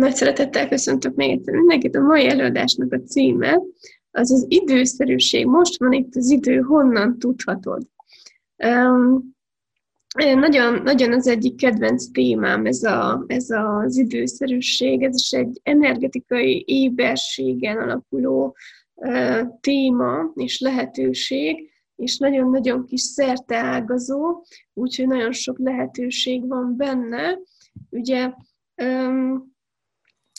Nagy szeretettel köszöntök még egyszer mindenkit. A mai előadásnak a címe az az időszerűség. Most van itt az idő, honnan tudhatod? Um, nagyon, nagyon az egyik kedvenc témám ez, a, ez az időszerűség, ez is egy energetikai éberségen alapuló uh, téma és lehetőség, és nagyon-nagyon kis szerteágazó, úgyhogy nagyon sok lehetőség van benne. Ugye um,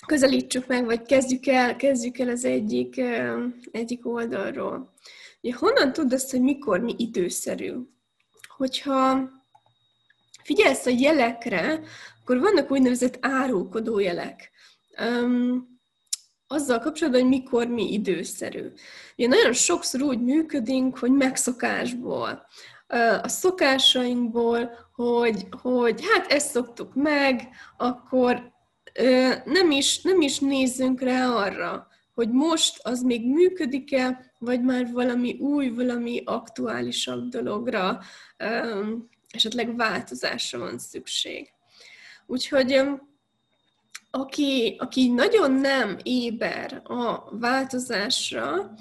közelítsük meg, vagy kezdjük el, kezdjük el az egyik, egyik oldalról. Ugye, honnan tudod azt, hogy mikor mi időszerű? Hogyha figyelsz a jelekre, akkor vannak úgynevezett árulkodó jelek. Um, azzal kapcsolatban, hogy mikor mi időszerű. Ugye nagyon sokszor úgy működünk, hogy megszokásból. A szokásainkból, hogy, hogy hát ezt szoktuk meg, akkor nem is, nem is nézzünk rá arra, hogy most az még működik-e, vagy már valami új, valami aktuálisabb dologra, esetleg változásra van szükség. Úgyhogy aki, aki nagyon nem éber a változásra,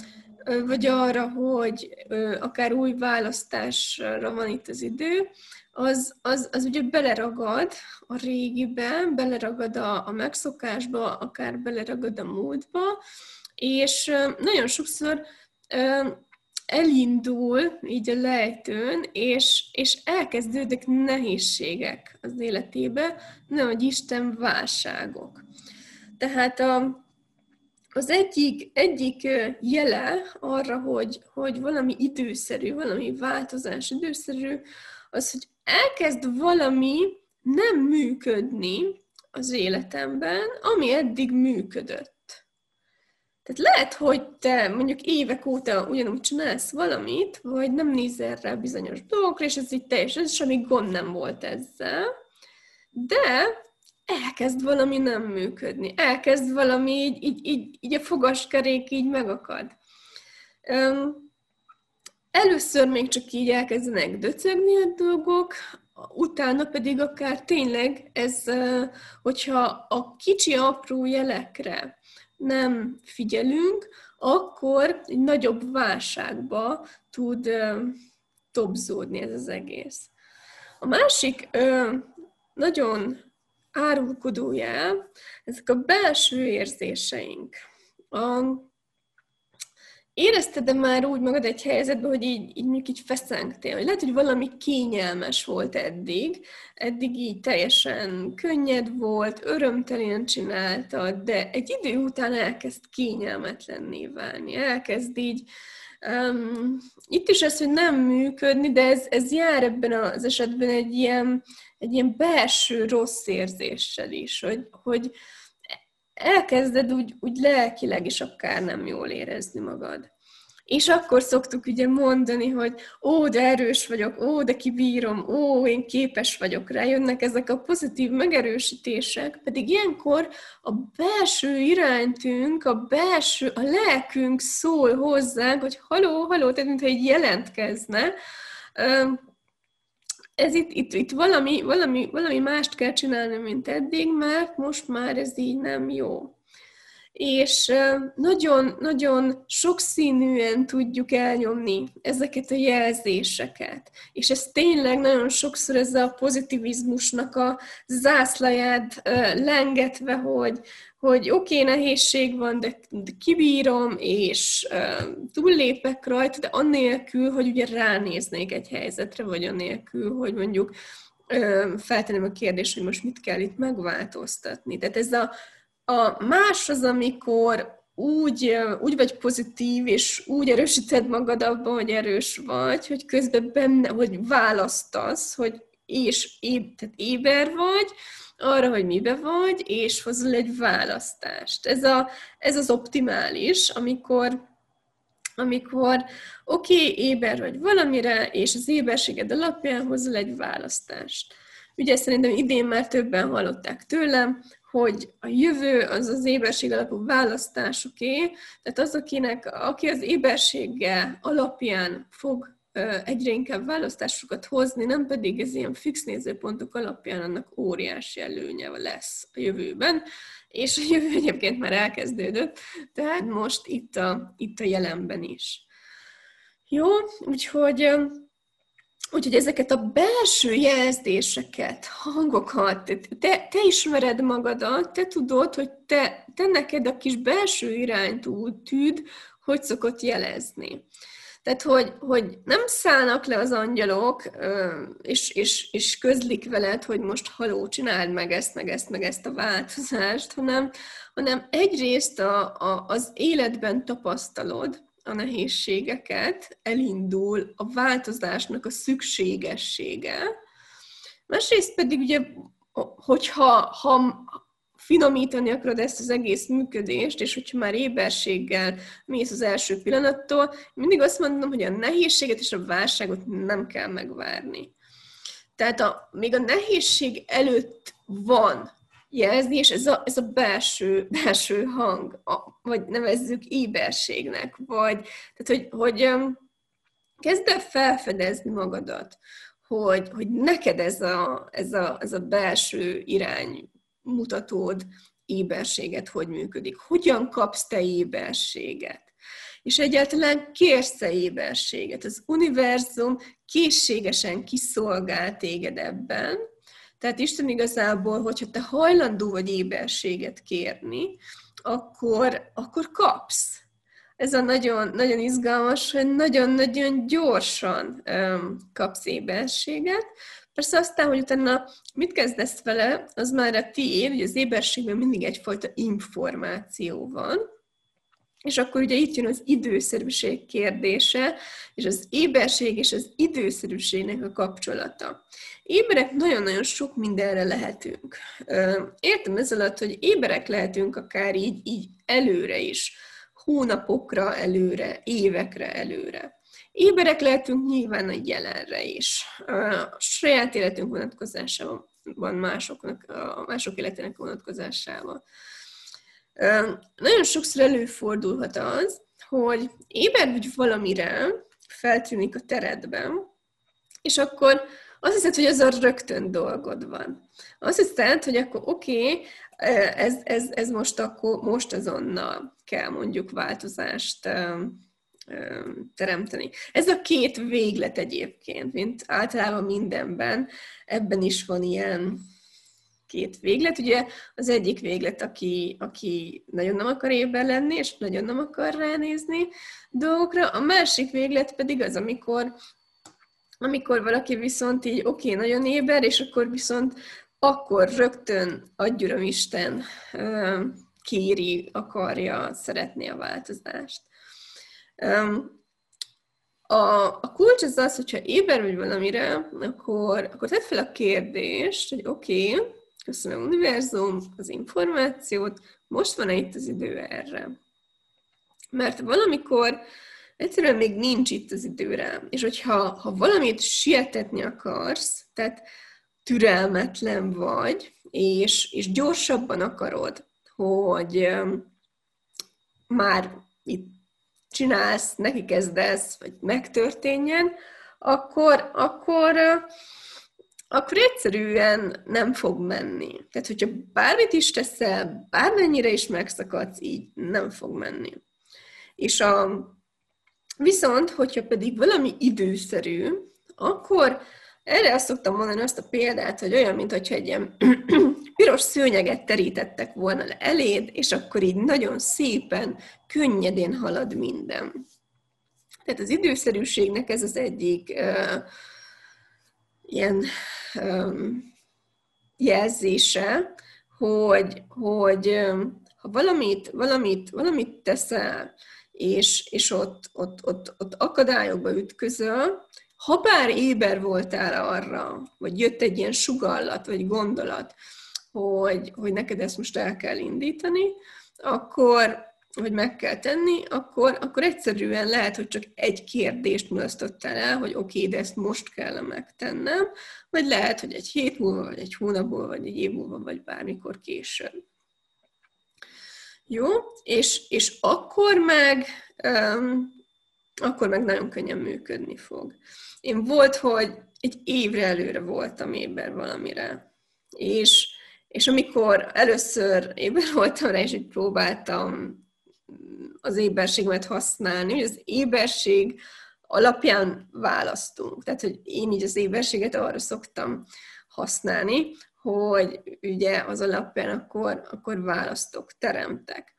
vagy arra, hogy akár új választásra van itt az idő, az, az, az ugye beleragad a régibe, beleragad a, a megszokásba, akár beleragad a múltba, és nagyon sokszor elindul így a lejtőn, és, és elkezdődnek nehézségek az életébe, nehogy Isten válságok. Tehát a, az egyik, egyik jele arra, hogy, hogy valami időszerű, valami változás időszerű, az, hogy elkezd valami nem működni az életemben, ami eddig működött. Tehát lehet, hogy te mondjuk évek óta ugyanúgy csinálsz valamit, vagy nem nézel rá bizonyos dolgokra, és ez így teljesen semmi gond nem volt ezzel, de elkezd valami nem működni, elkezd valami így, így, így, így a fogaskerék így megakad. Um, Először még csak így elkezdenek döcögni a dolgok, utána pedig akár tényleg ez, hogyha a kicsi apró jelekre nem figyelünk, akkor egy nagyobb válságba tud tobzódni ez az egész. A másik nagyon árulkodó jel, ezek a belső érzéseink. A Érezted-e már úgy magad egy helyzetben, hogy így, így mondjuk így feszengtél, hogy lehet, hogy valami kényelmes volt eddig, eddig így teljesen könnyed volt, örömtelen csináltad, de egy idő után elkezd kényelmetlenné válni, elkezd így Um, itt is ez, hogy nem működni, de ez, ez jár ebben az esetben egy ilyen, egy ilyen belső rossz érzéssel is, hogy, hogy elkezded úgy, úgy lelkileg is akár nem jól érezni magad. És akkor szoktuk ugye mondani, hogy ó, de erős vagyok, ó, de kibírom, ó, én képes vagyok rá, jönnek ezek a pozitív megerősítések, pedig ilyenkor a belső iránytünk, a belső, a lelkünk szól hozzánk, hogy haló, haló, tehát mintha így jelentkezne, ez itt, itt, itt valami, valami, valami mást kell csinálni, mint eddig, mert most már ez így nem jó. És nagyon-nagyon sokszínűen tudjuk elnyomni ezeket a jelzéseket. És ez tényleg nagyon sokszor ez a pozitivizmusnak a zászlaját lengetve, hogy, hogy oké, okay, nehézség van, de, kibírom, és uh, túllépek rajta, de annélkül, hogy ugye ránéznék egy helyzetre, vagy annélkül, hogy mondjuk uh, feltenném a kérdést, hogy most mit kell itt megváltoztatni. Tehát ez a, a más az, amikor úgy, úgy vagy pozitív, és úgy erősíted magad abban, hogy erős vagy, hogy közben benne, hogy választasz, hogy és éb, tehát éber vagy, arra, hogy mibe vagy, és hozol egy választást. Ez, a, ez az optimális, amikor amikor oké, okay, éber vagy valamire, és az éberséged alapján hozol egy választást. Ugye szerintem idén már többen hallották tőlem, hogy a jövő az az éberség alapú választásoké, tehát az, akinek, aki az ébersége alapján fog egyre inkább választásokat hozni, nem pedig ez ilyen fix nézőpontok alapján annak óriási előnye lesz a jövőben, és a jövő egyébként már elkezdődött, tehát most itt a, itt a jelenben is. Jó, úgyhogy Úgyhogy ezeket a belső jelzéseket, hangokat, te, te ismered magadat, te tudod, hogy te, te neked a kis belső iránytűd hogy szokott jelezni. Tehát, hogy, hogy nem szállnak le az angyalok, és, és, és közlik veled, hogy most haló, csináld meg ezt, meg ezt, meg ezt a változást, hanem, hanem egyrészt a, a, az életben tapasztalod, a nehézségeket, elindul a változásnak a szükségessége. Másrészt pedig ugye, hogyha ha finomítani akarod ezt az egész működést, és hogyha már éberséggel mész az első pillanattól, mindig azt mondom, hogy a nehézséget és a válságot nem kell megvárni. Tehát a, még a nehézség előtt van jelzni, és ez a, ez a belső, belső hang, a, vagy nevezzük éberségnek, vagy tehát, hogy, hogy kezd el felfedezni magadat, hogy, hogy neked ez a, ez, a, ez a belső irány mutatód, éberséget hogy működik, hogyan kapsz te éberséget, és egyáltalán kérsz-e éberséget. Az univerzum készségesen kiszolgál téged ebben, tehát Isten igazából, hogyha te hajlandó vagy éberséget kérni, akkor, akkor kapsz. Ez a nagyon, nagyon izgalmas, hogy nagyon-nagyon gyorsan um, kapsz éberséget. Persze aztán, hogy utána mit kezdesz vele, az már a tiéd, hogy az éberségben mindig egyfajta információ van, és akkor ugye itt jön az időszerűség kérdése, és az éberség és az időszerűségnek a kapcsolata. Éberek nagyon-nagyon sok mindenre lehetünk. Értem ez alatt, hogy éberek lehetünk akár így, így előre is, hónapokra előre, évekre előre. Éberek lehetünk nyilván a jelenre is. A saját életünk vonatkozásában, másoknak, mások életének vonatkozásában. Nagyon sokszor előfordulhat az, hogy éber vagy valamire, feltűnik a teredben, és akkor azt hiszed, hogy az a rögtön dolgod van. Azt hiszed, hogy akkor oké, okay, ez, ez, ez most akkor most azonnal kell mondjuk változást teremteni. Ez a két véglet egyébként, mint általában mindenben, ebben is van ilyen két véglet. Ugye az egyik véglet, aki, aki nagyon nem akar évben lenni, és nagyon nem akar ránézni dolgokra, a másik véglet pedig az, amikor amikor valaki viszont így oké, okay, nagyon éber, és akkor viszont akkor rögtön adjuram Isten kéri, akarja, szeretné a változást. A, a kulcs az az, hogyha éber vagy valamire, akkor, akkor tedd fel a kérdést, hogy oké, okay, köszönöm univerzum, az információt, most van-e itt az idő erre? Mert valamikor egyszerűen még nincs itt az időre. És hogyha ha valamit sietetni akarsz, tehát türelmetlen vagy, és, és gyorsabban akarod, hogy már itt csinálsz, neki kezdesz, vagy megtörténjen, akkor, akkor, akkor egyszerűen nem fog menni. Tehát, hogyha bármit is teszel, bármennyire is megszakadsz, így nem fog menni. És a, Viszont, hogyha pedig valami időszerű, akkor erre azt szoktam mondani azt a példát, hogy olyan, mintha egy ilyen piros szőnyeget terítettek volna le eléd, és akkor így nagyon szépen, könnyedén halad minden. Tehát az időszerűségnek ez az egyik uh, ilyen jelzése, hogy, hogy ha valamit, valamit, valamit teszel, és, és ott, ott, ott, ott akadályokba ütközöl, ha bár éber voltál arra, vagy jött egy ilyen sugallat, vagy gondolat, hogy, hogy neked ezt most el kell indítani, akkor, hogy meg kell tenni, akkor, akkor egyszerűen lehet, hogy csak egy kérdést mulasztottál el, hogy oké, okay, de ezt most kell megtennem, vagy lehet, hogy egy hét múlva, vagy egy hónap múlva, vagy egy év múlva, vagy bármikor később. Jó? És, és akkor meg um, akkor meg nagyon könnyen működni fog. Én volt, hogy egy évre előre voltam éber valamire, és, és amikor először éber voltam rá, és így próbáltam az éberségemet használni, hogy az éberség alapján választunk. Tehát, hogy én így az éberséget arra szoktam használni, hogy ugye az alapján akkor, akkor választok, teremtek.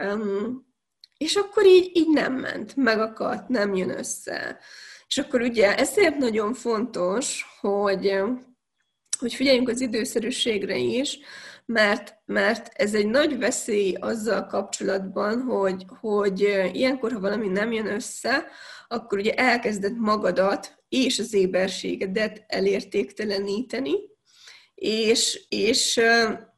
Um, és akkor így, így nem ment, megakadt, nem jön össze. És akkor ugye ezért nagyon fontos, hogy, hogy figyeljünk az időszerűségre is, mert, mert ez egy nagy veszély azzal kapcsolatban, hogy, hogy ilyenkor, ha valami nem jön össze, akkor ugye elkezded magadat és az éberségedet elértékteleníteni, és, és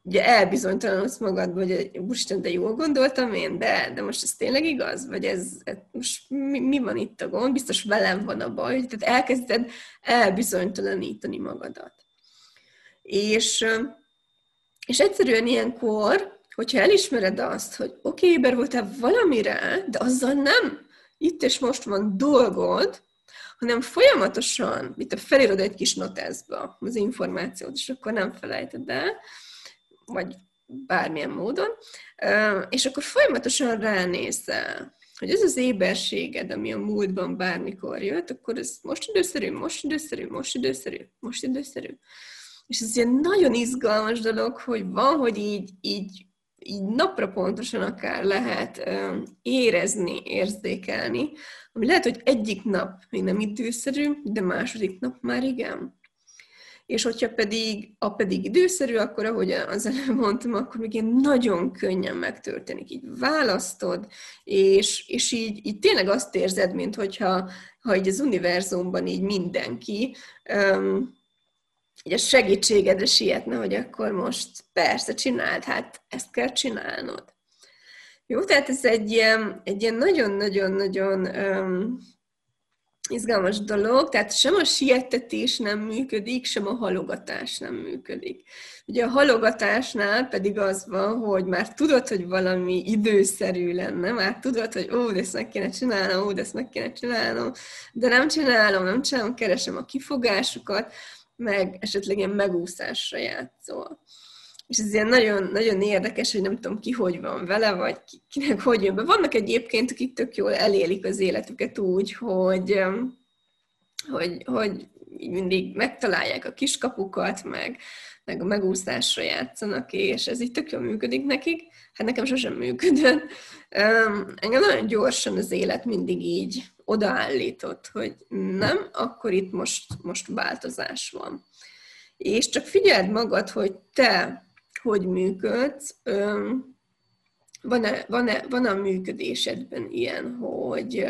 ugye elbizonytalanodsz magadba, hogy úristen, de jól gondoltam én, de, de most ez tényleg igaz? Vagy ez, ez most mi, mi van itt a gond? Biztos velem van a baj. Tehát elkezded elbizonytalanítani magadat. És, és egyszerűen ilyenkor, hogyha elismered azt, hogy oké, okay, éber voltál valamire, de azzal nem itt és most van dolgod, hanem folyamatosan, mint a felírod egy kis noteszba az információt, és akkor nem felejted el, vagy bármilyen módon, és akkor folyamatosan ránézel, hogy ez az éberséged, ami a múltban bármikor jött, akkor ez most időszerű, most időszerű, most időszerű, most időszerű. És ez ilyen nagyon izgalmas dolog, hogy van, hogy így, így, így napra pontosan akár lehet érezni, érzékelni, ami lehet, hogy egyik nap még nem időszerű, de második nap már igen. És hogyha pedig, a pedig időszerű, akkor ahogy az előbb mondtam, akkor még ilyen nagyon könnyen megtörténik. Így választod, és, és így, így tényleg azt érzed, mint hogyha ha így az univerzumban így mindenki um, így a segítségedre sietne, hogy akkor most persze csináld, hát ezt kell csinálnod. Jó, tehát ez egy ilyen, egy ilyen nagyon-nagyon-nagyon um, izgalmas dolog, tehát sem a sietetés nem működik, sem a halogatás nem működik. Ugye a halogatásnál pedig az van, hogy már tudod, hogy valami időszerű lenne, már tudod, hogy ó, de ezt meg kéne csinálnom, ó, de ezt meg kéne csinálnom, de nem csinálom, nem csinálom, keresem a kifogásokat, meg esetleg ilyen megúszásra játszol. És ez ilyen nagyon, nagyon érdekes, hogy nem tudom ki hogy van vele, vagy kinek hogy jön be. Vannak egyébként, akik tök jól elélik az életüket úgy, hogy, hogy, hogy mindig megtalálják a kiskapukat, meg, meg a megúszásra játszanak, és ez így tök jól működik nekik. Hát nekem sosem működött. Engem nagyon gyorsan az élet mindig így odaállított, hogy nem, akkor itt most, most változás van. És csak figyeld magad, hogy te hogy működsz, van-e, van-e, van a működésedben ilyen, hogy,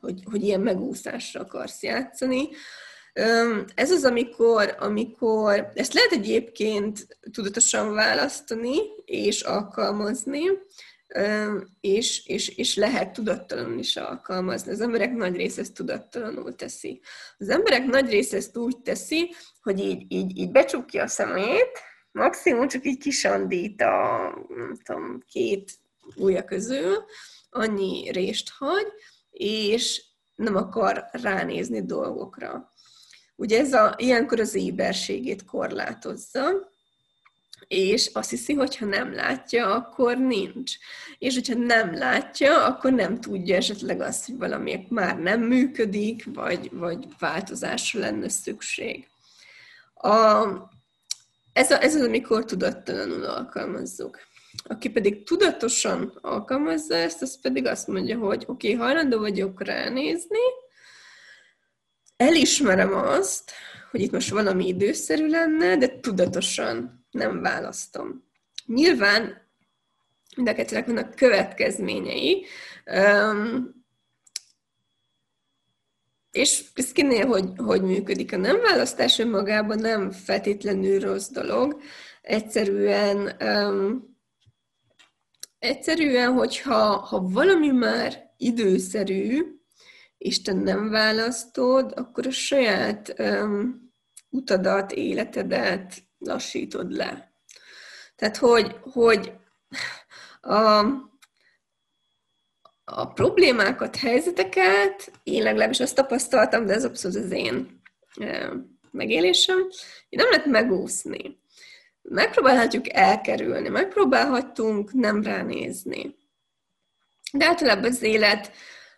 hogy, hogy ilyen megúszásra akarsz játszani. Ez az, amikor, amikor ezt lehet egyébként tudatosan választani és alkalmazni, és, és, és lehet tudattalanul is alkalmazni. Az emberek nagy része ezt tudattalanul teszi. Az emberek nagy része ezt úgy teszi, hogy így, így, így becsukja a szemét, maximum csak így kisandít a nem tudom, két ujja közül, annyi rést hagy, és nem akar ránézni dolgokra. Ugye ez a, ilyenkor az éberségét korlátozza, és azt hiszi, hogy ha nem látja, akkor nincs. És hogyha nem látja, akkor nem tudja esetleg azt, hogy valami már nem működik, vagy, vagy változásra lenne szükség. A, ez, a, ez az, amikor tudattalanul alkalmazzuk. Aki pedig tudatosan alkalmazza ezt, az pedig azt mondja, hogy oké, okay, hajlandó vagyok ránézni, elismerem azt, hogy itt most valami időszerű lenne, de tudatosan nem választom. Nyilván mind a kettőnek vannak következményei, és ez kinél, hogy, hogy működik. A nem választás önmagában nem feltétlenül rossz dolog. Egyszerűen, egyszerűen hogyha ha valami már időszerű, és te nem választod, akkor a saját um, utadat, életedet lassítod le. Tehát, hogy, hogy a, a problémákat, helyzeteket, én legalábbis azt tapasztaltam, de ez abszolút az én megélésem, hogy nem lehet megúszni. Megpróbálhatjuk elkerülni, megpróbálhatunk nem ránézni. De általában az élet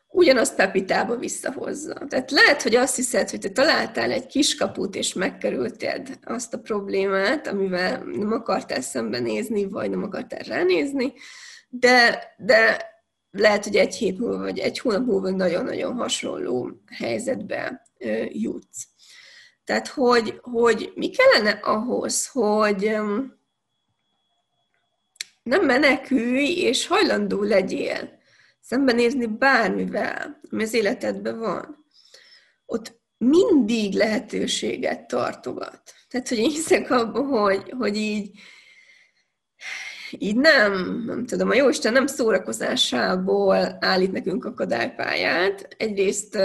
ugyanazt pepitába visszahozza. Tehát lehet, hogy azt hiszed, hogy te találtál egy kiskaput, és megkerülted azt a problémát, amivel nem akartál szembenézni, vagy nem akartál ránézni, de, de lehet, hogy egy hét múlva, vagy egy hónap múlva nagyon-nagyon hasonló helyzetbe jutsz. Tehát, hogy, hogy mi kellene ahhoz, hogy nem menekülj, és hajlandó legyél szembenézni bármivel, ami az életedben van. Ott mindig lehetőséget tartogat. Tehát, hogy én hiszek abban, hogy, hogy így, így nem, nem tudom, a Jóisten nem szórakozásából állít nekünk akadálypályát. Egyrészt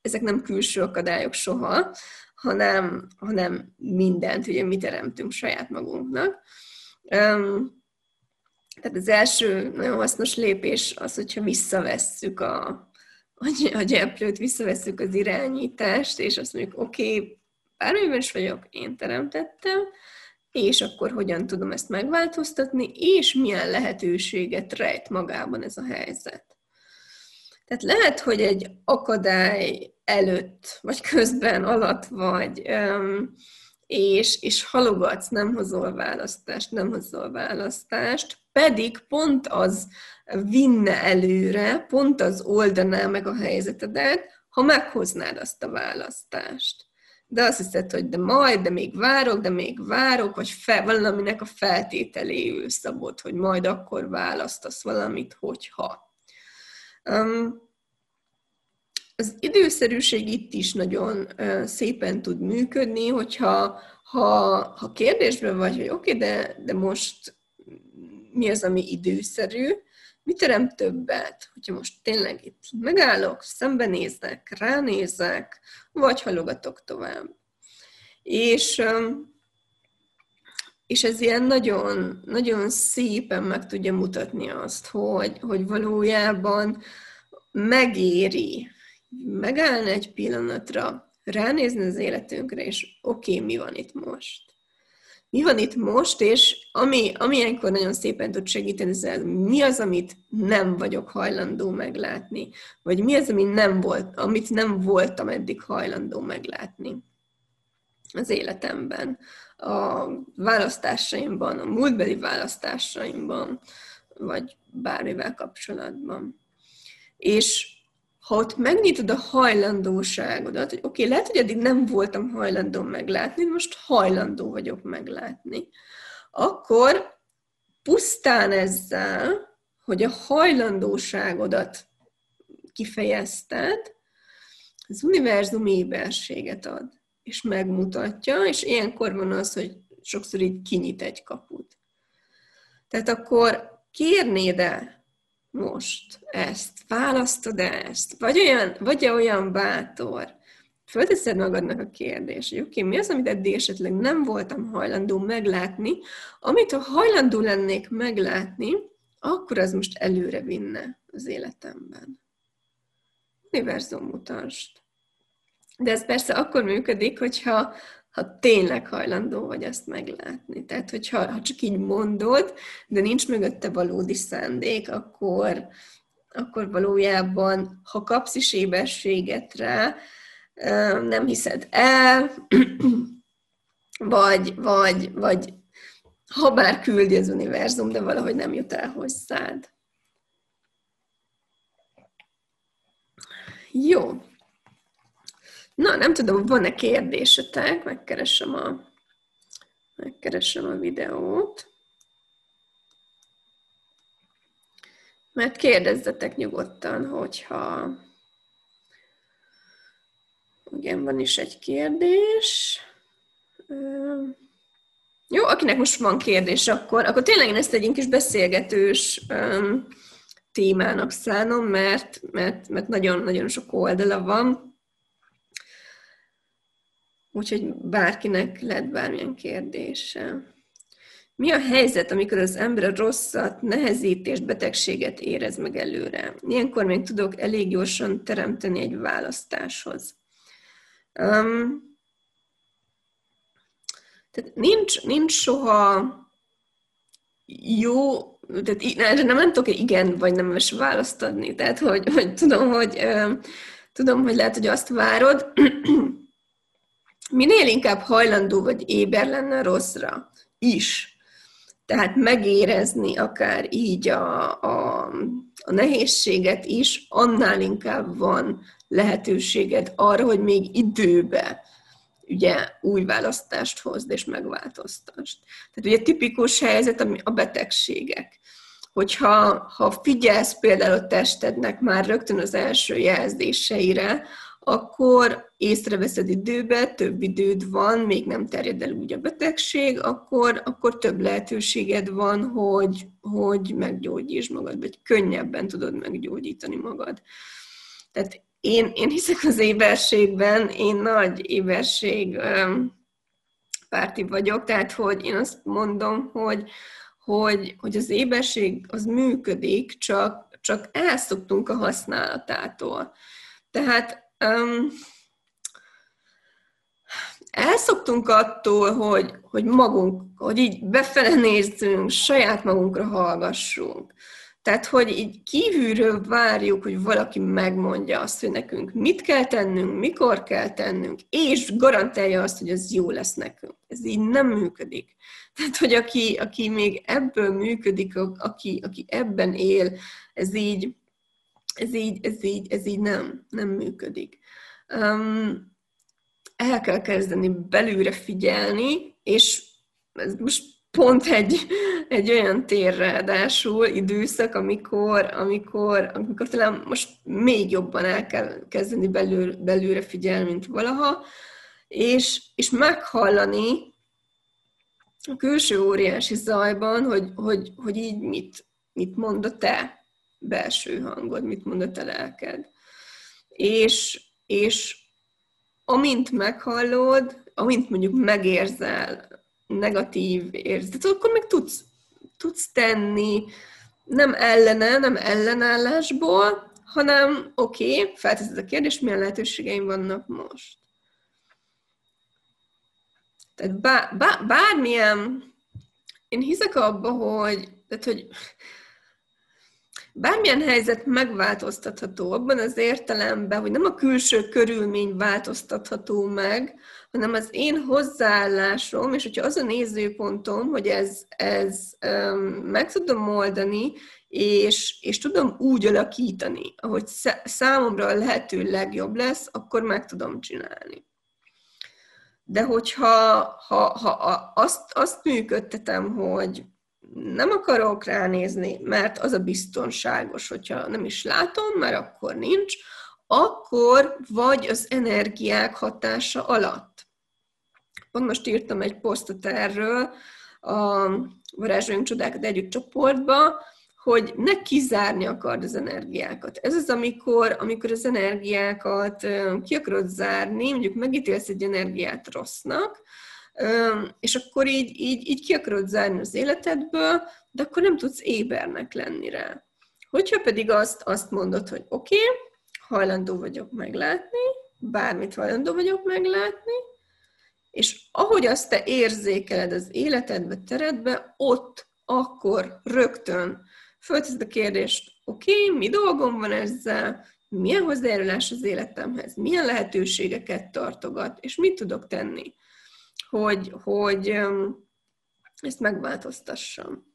ezek nem külső akadályok soha, hanem, hanem mindent, ugye mi teremtünk saját magunknak. Tehát az első nagyon hasznos lépés az, hogyha visszavesszük a, a gyeplőt, visszavesszük az irányítást, és azt mondjuk, oké, okay, bármiben is vagyok, én teremtettem, és akkor hogyan tudom ezt megváltoztatni, és milyen lehetőséget rejt magában ez a helyzet. Tehát lehet, hogy egy akadály előtt, vagy közben, alatt vagy, és, és halogatsz, nem hozol választást, nem hozol választást, pedig pont az vinne előre, pont az oldaná meg a helyzetedet, ha meghoznád azt a választást. De azt hiszed, hogy de majd, de még várok, de még várok, vagy fe, valaminek a feltételéül szabod, hogy majd akkor választasz valamit, hogyha. Um, az időszerűség itt is nagyon uh, szépen tud működni, hogyha ha, ha kérdésben vagy, hogy oké, okay, de, de most mi az, ami időszerű, mi terem többet, hogyha most tényleg itt megállok, szembenézek, ránézek, vagy halogatok tovább. És, és ez ilyen nagyon, nagyon szépen meg tudja mutatni azt, hogy, hogy valójában megéri megállni egy pillanatra, ránézni az életünkre, és oké, okay, mi van itt most mi van itt most, és ami, ami ilyenkor nagyon szépen tud segíteni, ez mi az, amit nem vagyok hajlandó meglátni, vagy mi az, ami nem volt, amit nem voltam eddig hajlandó meglátni az életemben, a választásaimban, a múltbeli választásaimban, vagy bármivel kapcsolatban. És ha ott megnyitod a hajlandóságodat, hogy oké, okay, lehet, hogy eddig nem voltam hajlandó meglátni, most hajlandó vagyok meglátni, akkor pusztán ezzel, hogy a hajlandóságodat kifejezted, az univerzum éberséget ad, és megmutatja, és ilyenkor van az, hogy sokszor így kinyit egy kaput. Tehát akkor kérnéd el most ezt? Választod ezt? Vagy olyan, vagy olyan bátor? Fölteszed magadnak a kérdést, hogy oké, okay, mi az, amit eddig esetleg nem voltam hajlandó meglátni, amit ha hajlandó lennék meglátni, akkor az most előre vinne az életemben. Univerzum mutasd. De ez persze akkor működik, hogyha ha tényleg hajlandó vagy azt meglátni. Tehát, hogyha ha csak így mondod, de nincs mögötte valódi szándék, akkor, akkor valójában, ha kapsz is éberséget rá, nem hiszed el, vagy, vagy, vagy ha bár küldi az univerzum, de valahogy nem jut el hozzád. Jó. Na, nem tudom, van-e kérdésetek, megkeresem a, megkeresem a videót. Mert kérdezzetek nyugodtan, hogyha... Igen, van is egy kérdés. Jó, akinek most van kérdés, akkor, akkor tényleg én ezt egy kis beszélgetős témának szánom, mert, mert, mert nagyon-nagyon sok oldala van Úgyhogy bárkinek lehet bármilyen kérdése. Mi a helyzet, amikor az ember rosszat, nehezítést, betegséget érez meg előre? Ilyenkor még tudok elég gyorsan teremteni egy választáshoz. Um, tehát nincs, nincs soha jó, tehát nem, nem tudok igen vagy nem is választ adni. Tehát, hogy, hogy tudom, hogy tudom, hogy lehet, hogy azt várod, minél inkább hajlandó vagy éber lenne rosszra is, tehát megérezni akár így a, a, a nehézséget is, annál inkább van lehetőséged arra, hogy még időbe ugye új választást hozd és megváltoztast. Tehát ugye tipikus helyzet a betegségek. Hogyha ha figyelsz például a testednek már rögtön az első jelzéseire, akkor észreveszed időbe, több időd van, még nem terjed el úgy a betegség, akkor, akkor több lehetőséged van, hogy, hogy meggyógyítsd magad, vagy könnyebben tudod meggyógyítani magad. Tehát én, én hiszek az éberségben, én nagy éberség párti vagyok, tehát hogy én azt mondom, hogy, hogy, hogy az éberség az működik, csak, csak elszoktunk a használatától. Tehát um, elszoktunk attól, hogy, hogy magunk, hogy így befele nézzünk, saját magunkra hallgassunk. Tehát, hogy így kívülről várjuk, hogy valaki megmondja azt, hogy nekünk mit kell tennünk, mikor kell tennünk, és garantálja azt, hogy ez jó lesz nekünk. Ez így nem működik. Tehát, hogy aki, aki még ebből működik, aki, aki ebben él, ez így, ez így, ez így, ez így nem, nem működik. Um, el kell kezdeni belülre figyelni, és ez most pont egy, egy olyan tér ráadásul időszak, amikor, amikor, amikor talán most még jobban el kell kezdeni belül, belülre figyelni, mint valaha, és, és meghallani a külső óriási zajban, hogy, hogy, hogy így mit, mit mond a te belső hangod, mit mond a lelked. És, és amint meghallod, amint mondjuk megérzel negatív érzetet, akkor meg tudsz, tudsz tenni, nem ellene, nem ellenállásból, hanem oké, okay, felteszed a kérdést, milyen lehetőségeim vannak most. Tehát bár, bár, bármilyen, én hiszek abba, hogy, tehát, hogy bármilyen helyzet megváltoztatható abban az értelemben, hogy nem a külső körülmény változtatható meg, hanem az én hozzáállásom, és hogyha az a nézőpontom, hogy ez, ez um, meg tudom oldani, és, és tudom úgy alakítani, ahogy számomra a lehető legjobb lesz, akkor meg tudom csinálni. De hogyha ha, ha azt, azt működtetem, hogy nem akarok ránézni, mert az a biztonságos, hogyha nem is látom, mert akkor nincs, akkor vagy az energiák hatása alatt. Pont most írtam egy posztot erről a Varázsoljunk Csodákat Együtt csoportba, hogy ne kizárni akard az energiákat. Ez az, amikor, amikor az energiákat ki akarod zárni, mondjuk megítélsz egy energiát rossznak, és akkor így, így, így ki akarod zárni az életedből, de akkor nem tudsz ébernek lenni rá. Hogyha pedig azt, azt mondod, hogy oké, okay, hajlandó vagyok meglátni, bármit hajlandó vagyok meglátni, és ahogy azt te érzékeled az életedbe, teredbe, ott, akkor rögtön fölteszed a kérdést, oké, okay, mi dolgom van ezzel, milyen hozzájárulás az életemhez, milyen lehetőségeket tartogat, és mit tudok tenni hogy, hogy ezt megváltoztassam.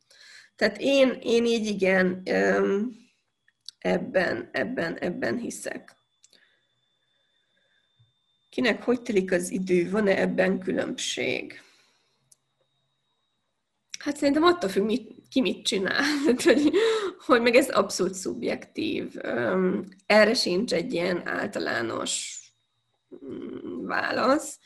Tehát én, én így igen ebben, ebben, ebben hiszek. Kinek hogy telik az idő? Van-e ebben különbség? Hát szerintem attól függ, mit, ki mit csinál. hogy, hogy meg ez abszolút szubjektív. Erre sincs egy ilyen általános mm, válasz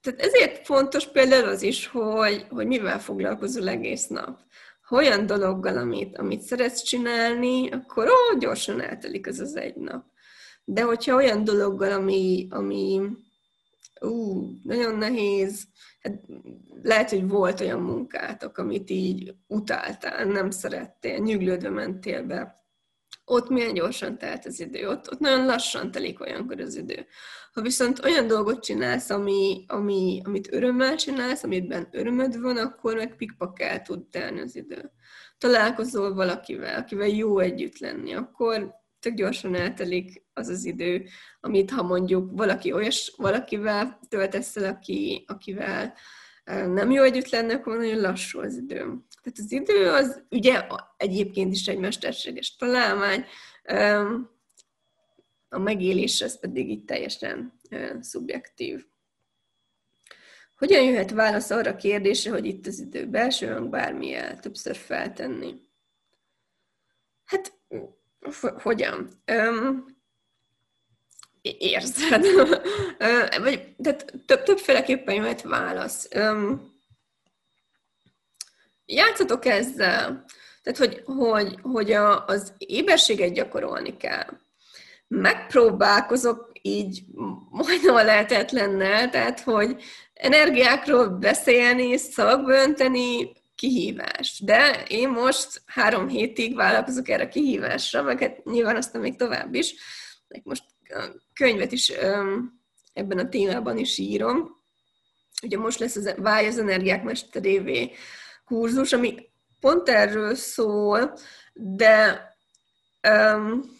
tehát ezért fontos például az is, hogy, hogy mivel foglalkozol egész nap. Ha olyan dologgal, amit, amit szeretsz csinálni, akkor ó, gyorsan eltelik az az egy nap. De hogyha olyan dologgal, ami, ami ú, nagyon nehéz, hát lehet, hogy volt olyan munkátok, amit így utáltál, nem szerettél, nyüglődve mentél be. Ott milyen gyorsan telt az idő, ott, ott nagyon lassan telik olyankor az idő. Ha viszont olyan dolgot csinálsz, ami, ami, amit örömmel csinálsz, amitben örömöd van, akkor meg pikpak el tud telni az idő. Találkozol valakivel, akivel jó együtt lenni, akkor tök gyorsan eltelik az az idő, amit ha mondjuk valaki olyas, valakivel töltesz el, aki, akivel nem jó együtt lenni, akkor nagyon lassú az idő. Tehát az idő az ugye egyébként is egy mesterséges találmány, a megélés az pedig itt teljesen szubjektív. Hogyan jöhet válasz arra a kérdésre, hogy itt az idő belső bármi el, többször feltenni? Hát, hogyan? Érzed. Vagy, tehát több, többféleképpen jöhet válasz. Um, játszatok ezzel. Tehát, hogy, hogy, hogy a, az éberséget gyakorolni kell. Megpróbálkozok így majdnem a lehetetlennel, tehát, hogy energiákról beszélni, szavakba kihívás. De én most három hétig vállalkozok erre a kihívásra, meg hát nyilván aztán még tovább is. Most a könyvet is ebben a témában is írom. Ugye most lesz az Vágy az energiák mesterévé kurzus, ami pont erről szól, de um,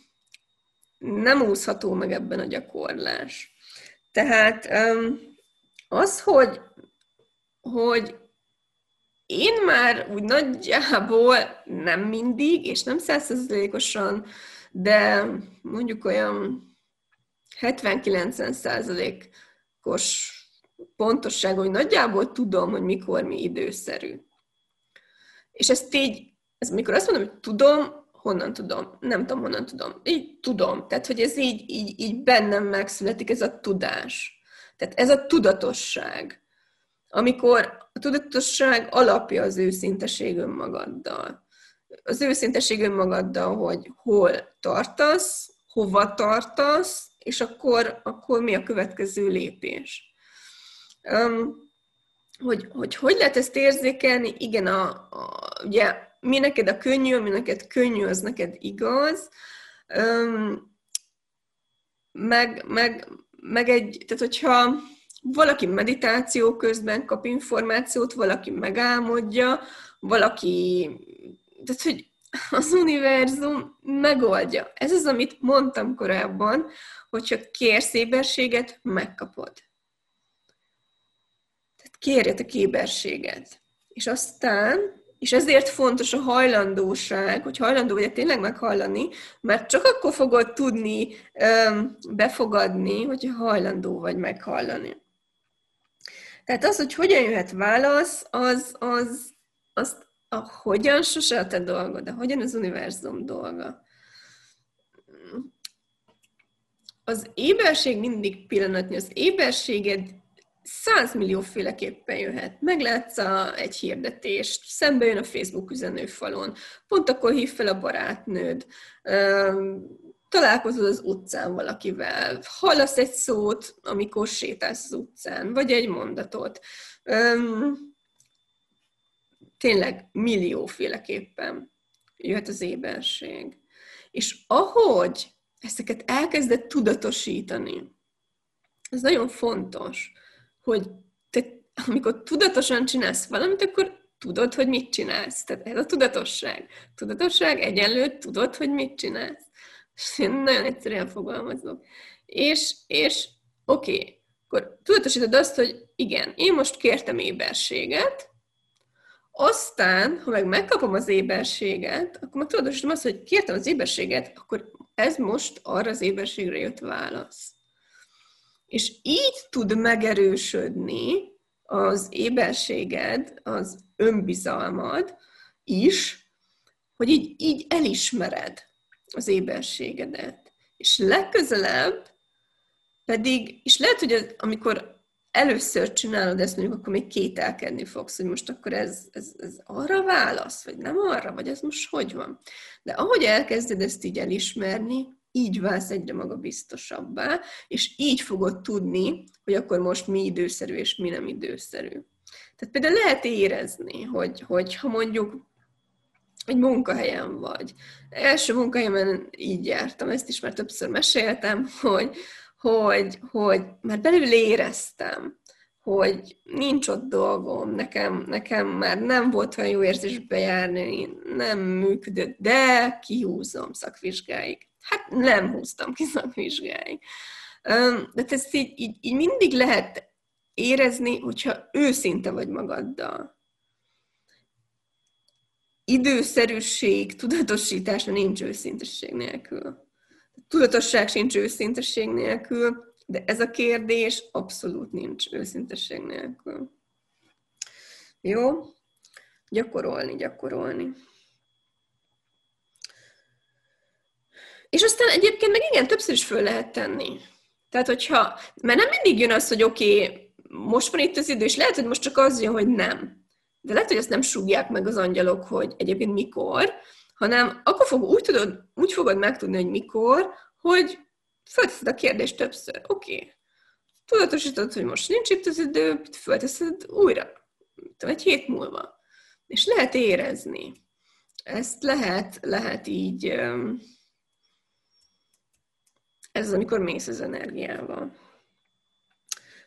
nem úszható meg ebben a gyakorlás. Tehát um, az, hogy, hogy én már úgy nagyjából nem mindig, és nem százszerzelékosan, de mondjuk olyan 70-90 százalékos pontosság, hogy nagyjából tudom, hogy mikor mi időszerű. És ezt így, ez mikor azt mondom, hogy tudom, honnan tudom? Nem tudom, honnan tudom. Így tudom. Tehát, hogy ez így, így, így bennem megszületik, ez a tudás. Tehát ez a tudatosság. Amikor a tudatosság alapja az őszinteség önmagaddal. Az őszinteség önmagaddal, hogy hol tartasz, hova tartasz, és akkor, akkor mi a következő lépés. Um, hogy, hogy hogy lehet ezt érzékelni? Igen, a, a, ugye mi neked a könnyű, mi neked könnyű, az neked igaz. Um, meg, meg, meg egy, tehát hogyha valaki meditáció közben kap információt, valaki megálmodja, valaki, tehát hogy az univerzum megoldja. Ez az, amit mondtam korábban, hogyha kérsz éberséget, megkapod. Tehát kérjetek éberséget. És aztán, és ezért fontos a hajlandóság, hogy hajlandó vagy tényleg meghallani, mert csak akkor fogod tudni öm, befogadni, hogyha hajlandó vagy meghallani. Tehát az, hogy hogyan jöhet válasz, az, az, az a hogyan sose a te dolgod, de hogyan az univerzum dolga. Az éberség mindig pillanatnyi, az éberséged százmillió féleképpen jöhet. Meglátsz a, egy hirdetést, szembe jön a Facebook üzenőfalon, pont akkor hív fel a barátnőd, találkozol az utcán valakivel, hallasz egy szót, amikor sétálsz az utcán, vagy egy mondatot. Tényleg millióféleképpen jöhet az éberség. És ahogy ezeket elkezded tudatosítani, ez nagyon fontos, hogy te, amikor tudatosan csinálsz valamit, akkor tudod, hogy mit csinálsz. Tehát ez a tudatosság. Tudatosság egyenlő, tudod, hogy mit csinálsz. Én nagyon egyszerűen fogalmazok. És, és oké, okay, akkor tudatosítod azt, hogy igen, én most kértem éberséget, aztán, ha meg megkapom az éberséget, akkor meg tudatosítom azt, hogy kértem az éberséget, akkor ez most arra az éberségre jött válasz. És így tud megerősödni az éberséged, az önbizalmad is, hogy így, így elismered az éberségedet. És legközelebb pedig, és lehet, hogy az, amikor először csinálod ezt, mondjuk akkor még kételkedni fogsz, hogy most akkor ez, ez, ez arra válasz, vagy nem arra, vagy ez most hogy van. De ahogy elkezded ezt így elismerni, így válsz egyre magabiztosabbá, és így fogod tudni, hogy akkor most mi időszerű és mi nem időszerű. Tehát például lehet érezni, hogy, hogy ha mondjuk egy munkahelyen vagy. Első munkahelyemen így jártam, ezt is már többször meséltem, hogy, hogy, hogy már belül éreztem, hogy nincs ott dolgom, nekem, nekem már nem volt olyan jó érzés bejárni, nem működött, de kihúzom szakvizsgáig. Hát nem húztam ki szakvizsgáig. De ezt így, így, így mindig lehet érezni, hogyha őszinte vagy magaddal. Időszerűség, tudatosítás nincs őszintesség nélkül. Tudatosság sincs őszintesség nélkül, de ez a kérdés abszolút nincs őszintesség nélkül. Jó? Gyakorolni, gyakorolni. És aztán egyébként meg igen, többször is föl lehet tenni. Tehát, hogyha, mert nem mindig jön az, hogy oké, okay, most van itt az idő, és lehet, hogy most csak az jön, hogy nem. De lehet, hogy azt nem súgják meg az angyalok, hogy egyébként mikor, hanem akkor fog, úgy, tudod, úgy fogod megtudni, hogy mikor, hogy fölteszed a kérdést többször. Oké. Okay. Tudatosítod, hogy most nincs itt az idő, fölteszed újra. Egy hét múlva. És lehet érezni. Ezt lehet, lehet így, ez az, amikor mész az energiával.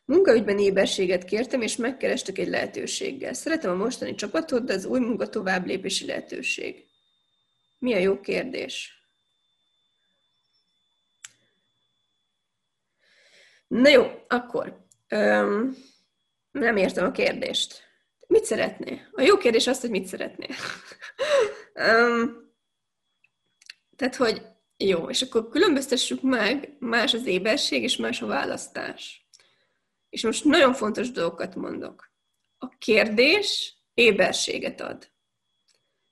Munkaügyben éberséget kértem, és megkerestek egy lehetőséggel. Szeretem a mostani csapatot, de az új munka tovább lépési lehetőség. Mi a jó kérdés? Na jó, akkor. Öm, nem értem a kérdést. Mit szeretnél? A jó kérdés az, hogy mit szeretnél. Öm, tehát, hogy jó, és akkor különböztessük meg, más az éberség és más a választás. És most nagyon fontos dolgokat mondok. A kérdés éberséget ad.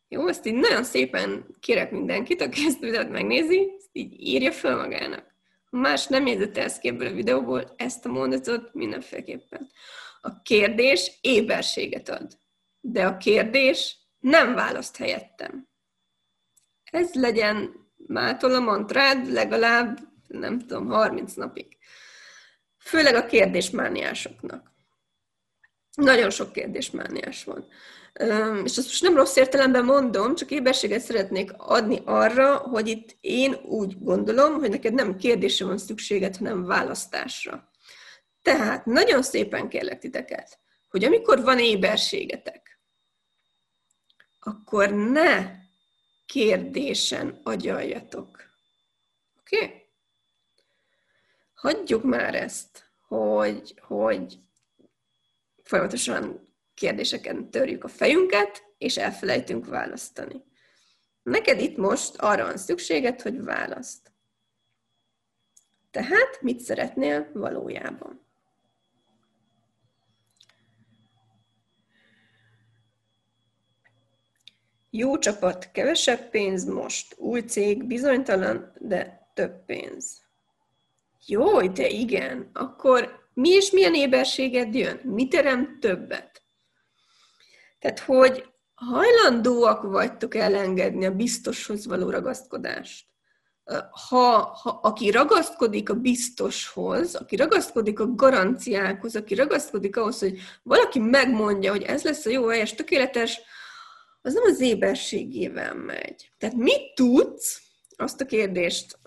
Jó, ezt így nagyon szépen kérek mindenkit, aki ezt a videót megnézi, ezt így írja fel magának. Ha más nem ezt ki ebből a videóból, ezt a mondatot mindenféleképpen. A kérdés éberséget ad. De a kérdés nem választ helyettem. Ez legyen mától a mantrád legalább, nem tudom, 30 napig. Főleg a kérdésmániásoknak. Nagyon sok kérdésmániás van. És ezt most nem rossz értelemben mondom, csak éberséget szeretnék adni arra, hogy itt én úgy gondolom, hogy neked nem kérdésre van szükséged, hanem választásra. Tehát nagyon szépen kérlek titeket, hogy amikor van éberségetek, akkor ne kérdésen agyaljatok. Oké? Okay? hagyjuk már ezt, hogy, hogy folyamatosan kérdéseken törjük a fejünket, és elfelejtünk választani. Neked itt most arra van szükséged, hogy választ. Tehát mit szeretnél valójában? Jó csapat, kevesebb pénz most. Új cég, bizonytalan, de több pénz. Jó, de igen, akkor mi és milyen éberséged jön? Mi terem többet? Tehát, hogy hajlandóak vagytok elengedni a biztoshoz való ragaszkodást. Ha, ha aki ragaszkodik a biztoshoz, aki ragaszkodik a garanciákhoz, aki ragaszkodik ahhoz, hogy valaki megmondja, hogy ez lesz a jó helyes, tökéletes, az nem az éberségével megy. Tehát mit tudsz, azt a kérdést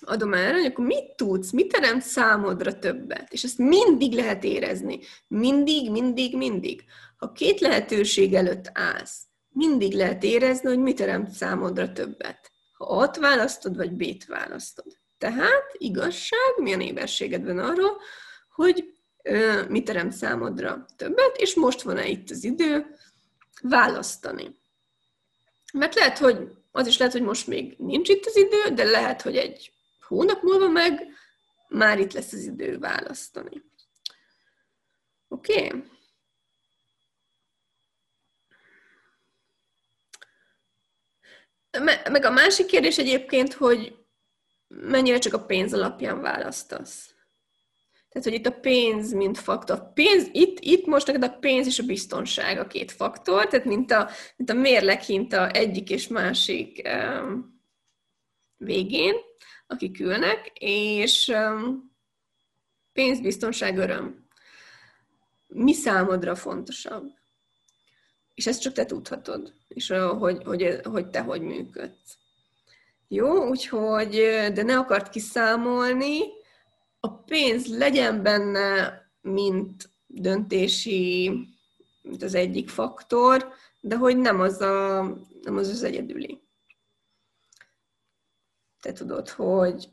adom el, hogy akkor mit tudsz, mit teremt számodra többet? És ezt mindig lehet érezni. Mindig, mindig, mindig. Ha két lehetőség előtt állsz, mindig lehet érezni, hogy mit teremt számodra többet. Ha ott választod, vagy B-t választod. Tehát igazság, milyen éberséged van arról, hogy mit teremt számodra többet, és most van-e itt az idő választani. Mert lehet, hogy az is lehet, hogy most még nincs itt az idő, de lehet, hogy egy hónap múlva meg már itt lesz az idő választani. Oké? Okay? Meg a másik kérdés egyébként, hogy mennyire csak a pénz alapján választasz. Tehát, hogy itt a pénz, mint faktor. Pénz, itt, itt most neked a pénz és a biztonság a két faktor, tehát mint a, mint a mérleg a egyik és másik um, végén, akik ülnek, és pénzbiztonság, öröm. Mi számodra fontosabb? És ezt csak te tudhatod, és hogy, hogy, hogy te hogy működsz. Jó, úgyhogy, de ne akart kiszámolni, a pénz legyen benne, mint döntési, mint az egyik faktor, de hogy nem az a, nem az, az egyedüli. Te tudod, hogy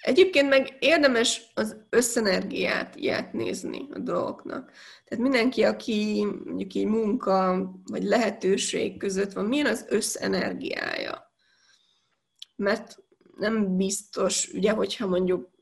egyébként meg érdemes az összenergiát ilyet nézni a dolgoknak. Tehát mindenki, aki mondjuk így munka vagy lehetőség között van, milyen az összenergiája? Mert nem biztos, ugye, hogyha mondjuk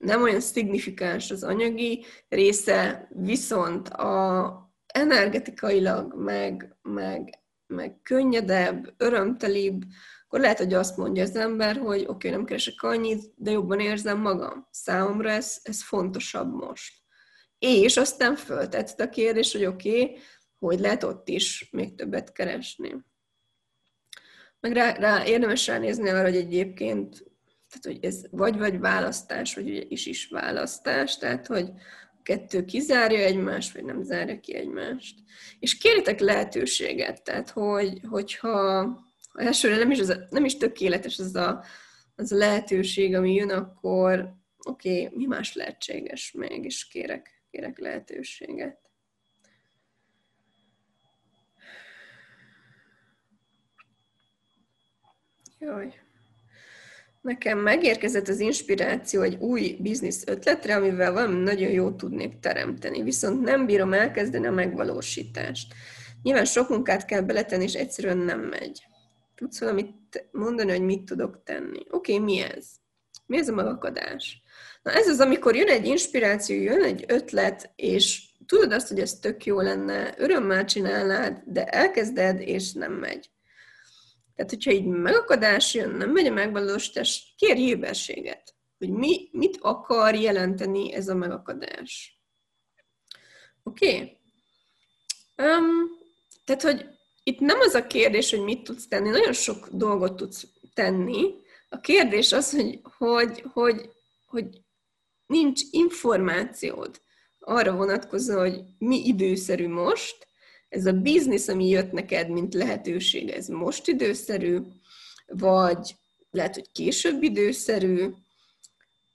nem olyan szignifikáns az anyagi része, viszont a energetikailag meg, meg, meg könnyedebb, örömtelibb, akkor lehet, hogy azt mondja az ember, hogy oké, okay, nem keresek annyit, de jobban érzem magam. Számomra ez, ez fontosabb most. És aztán föltett a kérdés, hogy oké, okay, hogy lehet ott is még többet keresni. Meg rá, rá érdemes ránézni arra, hogy egyébként tehát, hogy ez vagy-vagy választás, vagy ugye is is választás, tehát, hogy a kettő kizárja egymást, vagy nem zárja ki egymást. És kérjetek lehetőséget, tehát, hogy, hogyha elsőre nem is, az, nem is tökéletes az a, az a lehetőség, ami jön, akkor oké, okay, mi más lehetséges még, és kérek, kérek lehetőséget. Jaj. Nekem megérkezett az inspiráció egy új biznisz ötletre, amivel valami nagyon jót tudnék teremteni, viszont nem bírom elkezdeni a megvalósítást. Nyilván sok munkát kell beletenni, és egyszerűen nem megy. Tudsz valamit mondani, hogy mit tudok tenni? Oké, okay, mi ez? Mi ez a magakadás? Na ez az, amikor jön egy inspiráció, jön egy ötlet, és tudod azt, hogy ez tök jó lenne, örömmel csinálnád, de elkezded, és nem megy. Tehát, hogyha így megakadás jön, nem megy a megvalósítás, kérj éberséget, hogy mi, mit akar jelenteni ez a megakadás. Oké? Okay? Um, tehát, hogy itt nem az a kérdés, hogy mit tudsz tenni, nagyon sok dolgot tudsz tenni. A kérdés az, hogy, hogy, hogy, hogy nincs információd arra vonatkozó, hogy mi időszerű most, ez a biznisz, ami jött neked, mint lehetőség, ez most időszerű, vagy lehet, hogy később időszerű.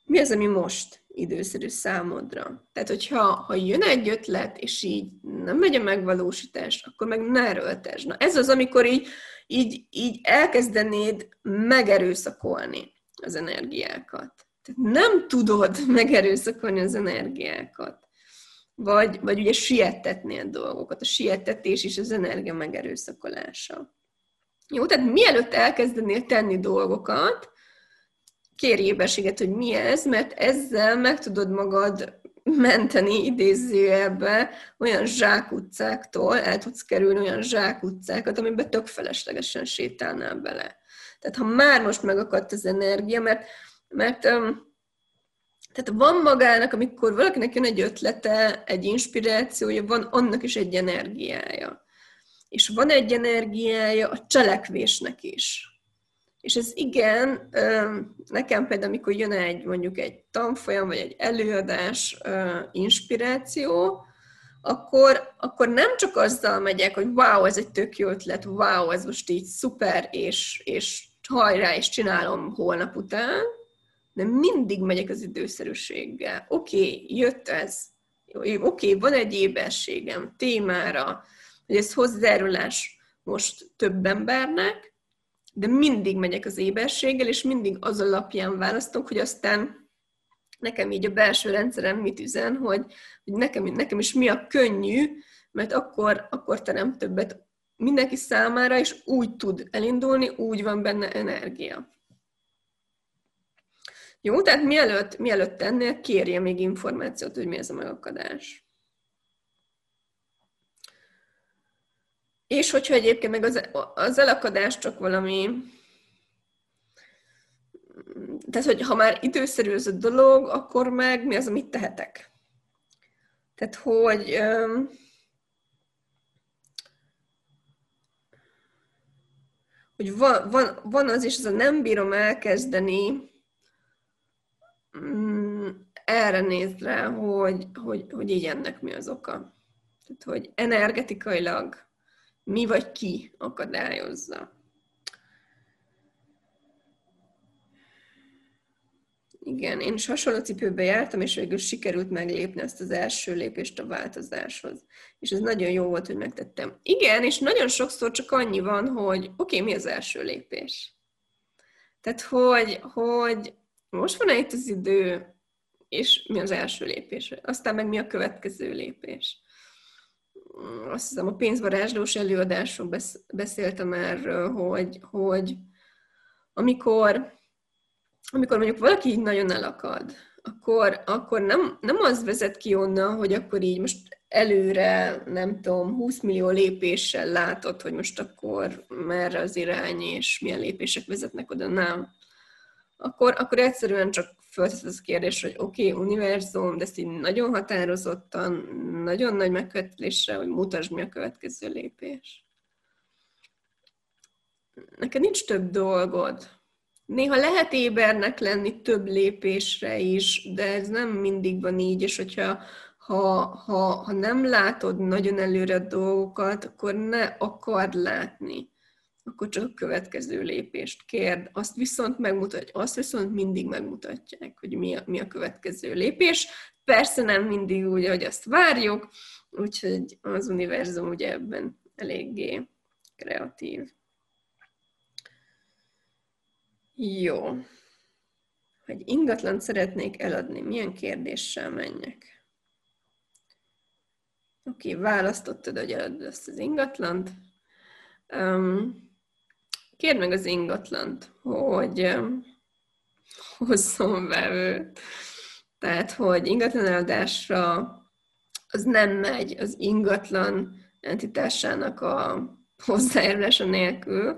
Mi az, ami most időszerű számodra? Tehát, hogyha ha jön egy ötlet, és így nem megy a megvalósítás, akkor meg ne erőltesd. Na, ez az, amikor így, így, így elkezdenéd megerőszakolni az energiákat. Tehát nem tudod megerőszakolni az energiákat vagy, vagy ugye a dolgokat. A sietetés is az energia megerőszakolása. Jó, tehát mielőtt elkezdenél tenni dolgokat, kérj éberséget, hogy mi ez, mert ezzel meg tudod magad menteni idézőjelbe olyan zsákutcáktól, el tudsz kerülni olyan zsákutcákat, amiben tök feleslegesen sétálnál bele. Tehát ha már most megakadt az energia, mert, mert um, tehát van magának, amikor valakinek jön egy ötlete, egy inspirációja, van annak is egy energiája. És van egy energiája a cselekvésnek is. És ez igen, nekem például, amikor jön egy mondjuk egy tanfolyam, vagy egy előadás, inspiráció, akkor, akkor nem csak azzal megyek, hogy wow, ez egy tök jó ötlet, wow, ez most így szuper, és, és hajrá, és csinálom holnap után, de mindig megyek az időszerűséggel. Oké, okay, jött ez. Oké, okay, van egy éberségem témára, hogy ez hozzájárulás most több embernek, de mindig megyek az éberséggel, és mindig az alapján választok, hogy aztán nekem így a belső rendszerem mit üzen, hogy, hogy nekem, nekem is mi a könnyű, mert akkor, akkor terem többet mindenki számára, és úgy tud elindulni, úgy van benne energia. Jó, tehát mielőtt, mielőtt tennél, kérje még információt, hogy mi ez a megakadás. És hogyha egyébként meg az, az elakadás csak valami, tehát hogy ha már időszerű ez a dolog, akkor meg mi az, amit tehetek? Tehát, hogy hogy van, van, van az is, ez a nem bírom elkezdeni, erre néz rá, hogy, hogy, hogy így ennek mi az oka. Tehát, hogy energetikailag mi vagy ki akadályozza. Igen, én is hasonló cipőbe jártam, és végül sikerült meglépni ezt az első lépést a változáshoz. És ez nagyon jó volt, hogy megtettem. Igen, és nagyon sokszor csak annyi van, hogy oké, okay, mi az első lépés? Tehát, hogy, hogy most van itt az idő, és mi az első lépés? Aztán meg mi a következő lépés? Azt hiszem, a pénzvarázslós előadáson beszéltem erről, hogy, hogy amikor amikor mondjuk valaki így nagyon elakad, akkor, akkor nem, nem az vezet ki onnan, hogy akkor így most előre, nem tudom, 20 millió lépéssel látod, hogy most akkor merre az irány, és milyen lépések vezetnek oda, nem. Akkor, akkor egyszerűen csak fölteszed az kérdés, hogy oké, okay, univerzum, de ezt így nagyon határozottan, nagyon nagy megkövetésre, hogy mutasd, mi a következő lépés. Neked nincs több dolgod, Néha lehet ébernek lenni több lépésre is, de ez nem mindig van így, és hogyha ha, ha, ha nem látod nagyon előre a dolgokat, akkor ne akard látni. Akkor csak a következő lépést kérd. Azt viszont megmutatja, azt viszont mindig megmutatják, hogy mi a, mi a következő lépés. Persze nem mindig úgy, hogy azt várjuk, úgyhogy az univerzum ugye ebben eléggé kreatív. Jó. Hogy ingatlan szeretnék eladni, milyen kérdéssel menjek? Oké, választottad, hogy eladod ezt az ingatlant. Um, kérd meg az ingatlant, hogy hozzon vevőt. Tehát, hogy ingatlan eladásra az nem megy az ingatlan entitásának a hozzájárulása nélkül,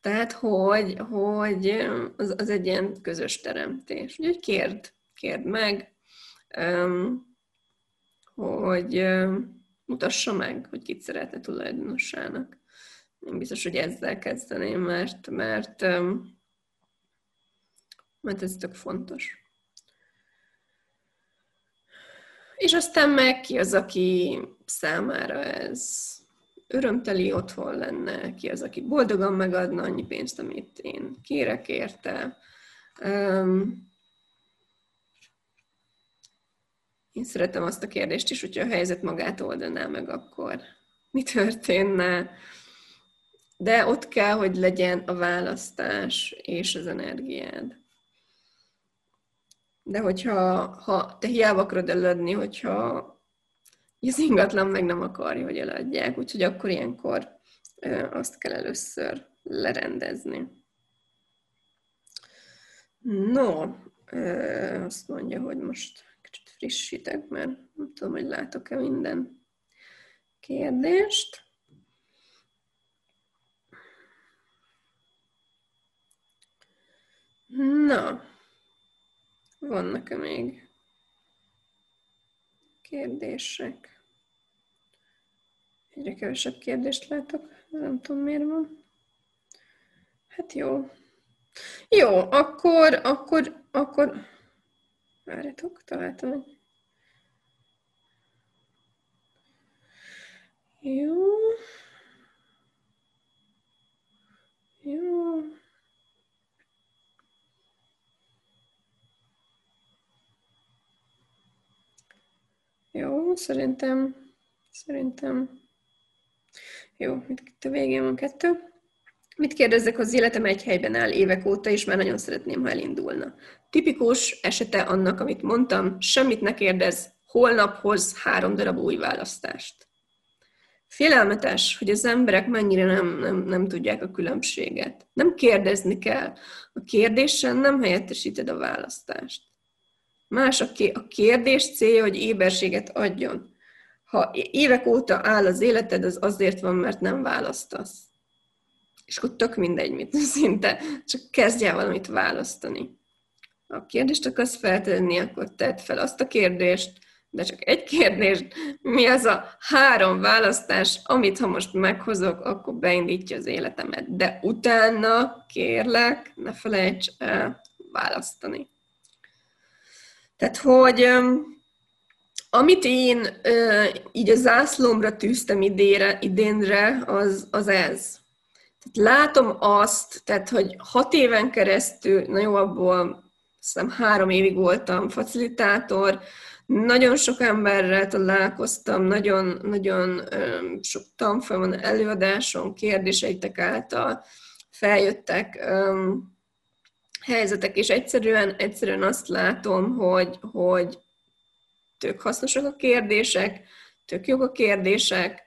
tehát, hogy, hogy az, az egy ilyen közös teremtés. Úgyhogy kérd, kérd meg, hogy mutassa meg, hogy kit szeretne tulajdonossának. Én biztos, hogy ezzel kezdeném, mert, mert, mert ez tök fontos. És aztán meg ki az, aki számára ez örömteli otthon lenne, ki az, aki boldogan megadna annyi pénzt, amit én kérek érte. Um, én szeretem azt a kérdést is, hogyha a helyzet magát oldaná meg, akkor mi történne? De ott kell, hogy legyen a választás és az energiád. De hogyha ha te hiába akarod eladni, hogyha az ingatlan meg nem akarja, hogy eladják, úgyhogy akkor ilyenkor azt kell először lerendezni. No, azt mondja, hogy most kicsit frissítek, mert nem tudom, hogy látok-e minden kérdést. Na, vannak-e még kérdések? Egyre kevesebb kérdést látok, nem tudom miért van. Hát jó. Jó, akkor, akkor, akkor... Várjatok, találtam egy... Jó. Jó, szerintem, szerintem jó, itt a végén van kettő. Mit kérdezzek, az életem egy helyben áll évek óta, és már nagyon szeretném, ha elindulna. Tipikus esete annak, amit mondtam, semmit ne kérdez, holnap hoz három darab új választást. Félelmetes, hogy az emberek mennyire nem, nem, nem tudják a különbséget. Nem kérdezni kell. A kérdésen nem helyettesíted a választást. Más a kérdés célja, hogy éberséget adjon ha évek óta áll az életed, az azért van, mert nem választasz. És akkor tök mindegy, mit szinte, csak kezdj el valamit választani. Ha a kérdést akarsz feltenni, akkor tedd fel azt a kérdést, de csak egy kérdés, mi az a három választás, amit ha most meghozok, akkor beindítja az életemet. De utána, kérlek, ne felejts el választani. Tehát, hogy amit én így a zászlómra tűztem idére, idénre, az, az ez. Tehát látom azt, tehát, hogy hat éven keresztül, na jó, abból hiszem három évig voltam facilitátor, nagyon sok emberrel találkoztam, nagyon, nagyon sok tanfolyamon, előadáson, kérdéseitek által feljöttek um, helyzetek, és egyszerűen, egyszerűen azt látom, hogy, hogy tök hasznosak a kérdések, tök jók a kérdések,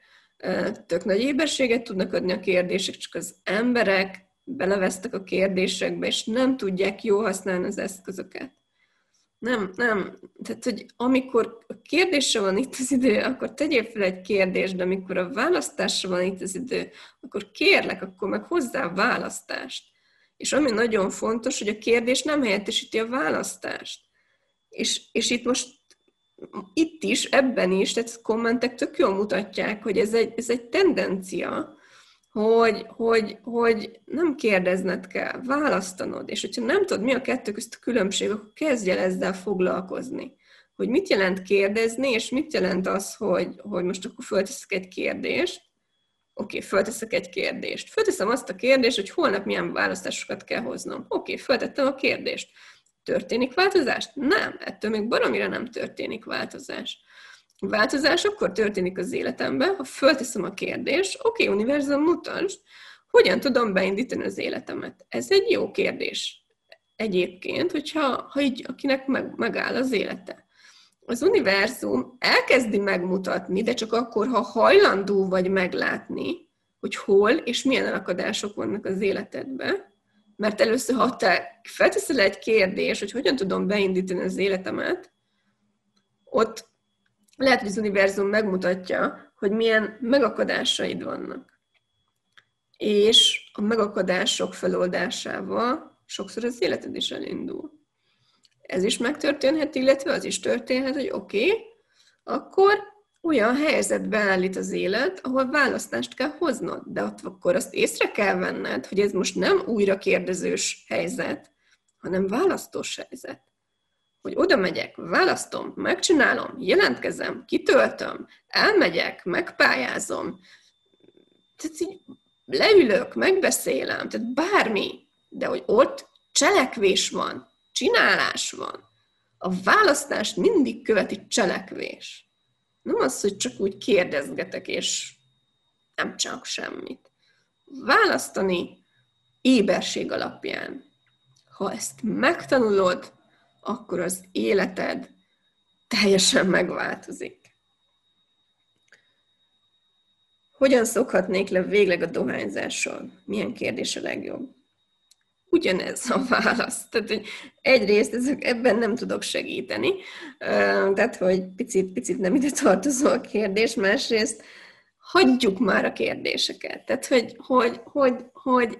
tök nagy éberséget tudnak adni a kérdések, csak az emberek belevesztek a kérdésekbe, és nem tudják jól használni az eszközöket. Nem, nem. Tehát, hogy amikor a kérdésre van itt az idő, akkor tegyél fel egy kérdést, de amikor a választásra van itt az idő, akkor kérlek, akkor meg hozzá választást. És ami nagyon fontos, hogy a kérdés nem helyettesíti a választást. És, és itt most itt is, ebben is, tehát kommentek tök jól mutatják, hogy ez egy, ez egy tendencia, hogy, hogy, hogy nem kérdezned kell, választanod, és hogyha nem tudod, mi a kettő közt a különbség, akkor kezdj el ezzel foglalkozni. Hogy mit jelent kérdezni, és mit jelent az, hogy, hogy most akkor fölteszek egy kérdést, Oké, okay, fölteszek egy kérdést. Fölteszem azt a kérdést, hogy holnap milyen választásokat kell hoznom. Oké, okay, föltettem a kérdést. Történik változás? Nem, ettől még baromira nem történik változás. Változás akkor történik az életemben, ha fölteszem a kérdést, oké, okay, univerzum, mutasd, hogyan tudom beindítani az életemet. Ez egy jó kérdés egyébként, hogyha ha így, akinek meg, megáll az élete. Az univerzum elkezdi megmutatni, de csak akkor, ha hajlandó vagy meglátni, hogy hol és milyen akadások vannak az életedben, mert először, ha te felteszel egy kérdés, hogy hogyan tudom beindítani az életemet, ott lehet, hogy az univerzum megmutatja, hogy milyen megakadásaid vannak. És a megakadások feloldásával sokszor az életed is elindul. Ez is megtörténhet, illetve az is történhet, hogy oké, okay, akkor olyan helyzetbe állít az élet, ahol választást kell hoznod, de ott akkor azt észre kell venned, hogy ez most nem újra kérdezős helyzet, hanem választós helyzet. Hogy oda megyek, választom, megcsinálom, jelentkezem, kitöltöm, elmegyek, megpályázom, tehát így leülök, megbeszélem, tehát bármi, de hogy ott cselekvés van, csinálás van. A választást mindig követi cselekvés. Nem az, hogy csak úgy kérdezgetek, és nem csak semmit. Választani éberség alapján. Ha ezt megtanulod, akkor az életed teljesen megváltozik. Hogyan szokhatnék le végleg a dohányzással? Milyen kérdés a legjobb? Ugyanez a válasz. Tehát, hogy egyrészt ezek, ebben nem tudok segíteni, tehát, hogy picit, picit nem ide tartozó a kérdés, másrészt hagyjuk már a kérdéseket. Tehát, hogy, hogy, hogy, hogy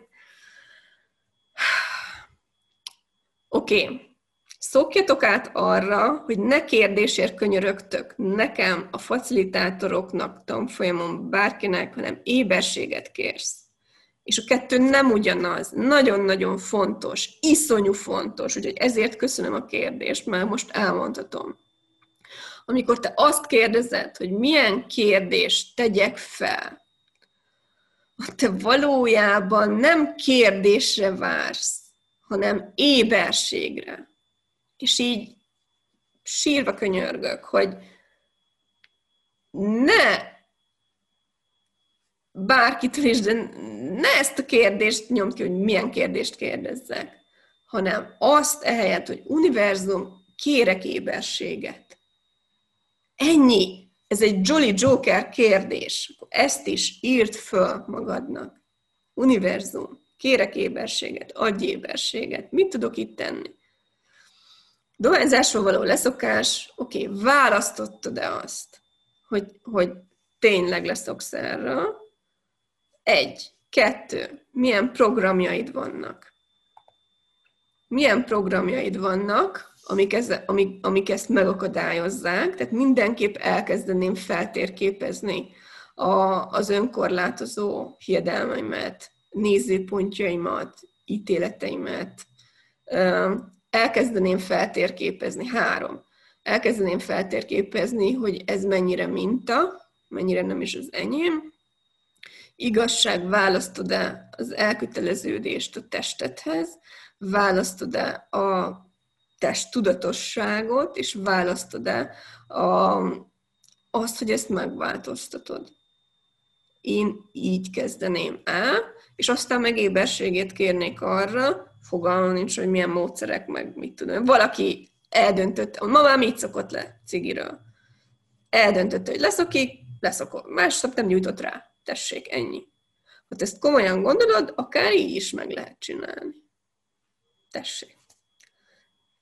oké, okay Szokjatok át arra, hogy ne kérdésért könyörögtök nekem, a facilitátoroknak, tanfolyamon, bárkinek, hanem éberséget kérsz. És a kettő nem ugyanaz. Nagyon-nagyon fontos, iszonyú fontos, úgyhogy ezért köszönöm a kérdést, mert most elmondhatom. Amikor te azt kérdezed, hogy milyen kérdést tegyek fel, te valójában nem kérdésre vársz, hanem éberségre és így sírva könyörgök, hogy ne bárkitől is, de ne ezt a kérdést nyomd ki, hogy milyen kérdést kérdezzek, hanem azt ehelyett, hogy univerzum, kérek éberséget. Ennyi. Ez egy Jolly Joker kérdés. Ezt is írd föl magadnak. Univerzum, kérek éberséget, adj éberséget. Mit tudok itt tenni? Dohányzásról való leszokás, oké, okay, választottad-e azt, hogy, hogy tényleg leszoksz erről? Egy. Kettő. Milyen programjaid vannak? Milyen programjaid vannak, amik, ez, amik, amik ezt megakadályozzák, tehát mindenképp elkezdeném feltérképezni a, az önkorlátozó hiedelmeimet, nézőpontjaimat, ítéleteimet, elkezdeném feltérképezni. Három. Elkezdeném feltérképezni, hogy ez mennyire minta, mennyire nem is az enyém. Igazság, választod-e az elköteleződést a testethez, választod-e a test tudatosságot, és választod-e a, azt, hogy ezt megváltoztatod. Én így kezdeném el, és aztán meg éberségét kérnék arra, fogalmam nincs, hogy milyen módszerek, meg mit tudom. Valaki eldöntött, ma már mit szokott le cigiről? Eldöntötte, hogy leszokik, leszokol. Másnap nem nyújtott rá. Tessék, ennyi. Ha ezt komolyan gondolod, akár így is meg lehet csinálni. Tessék.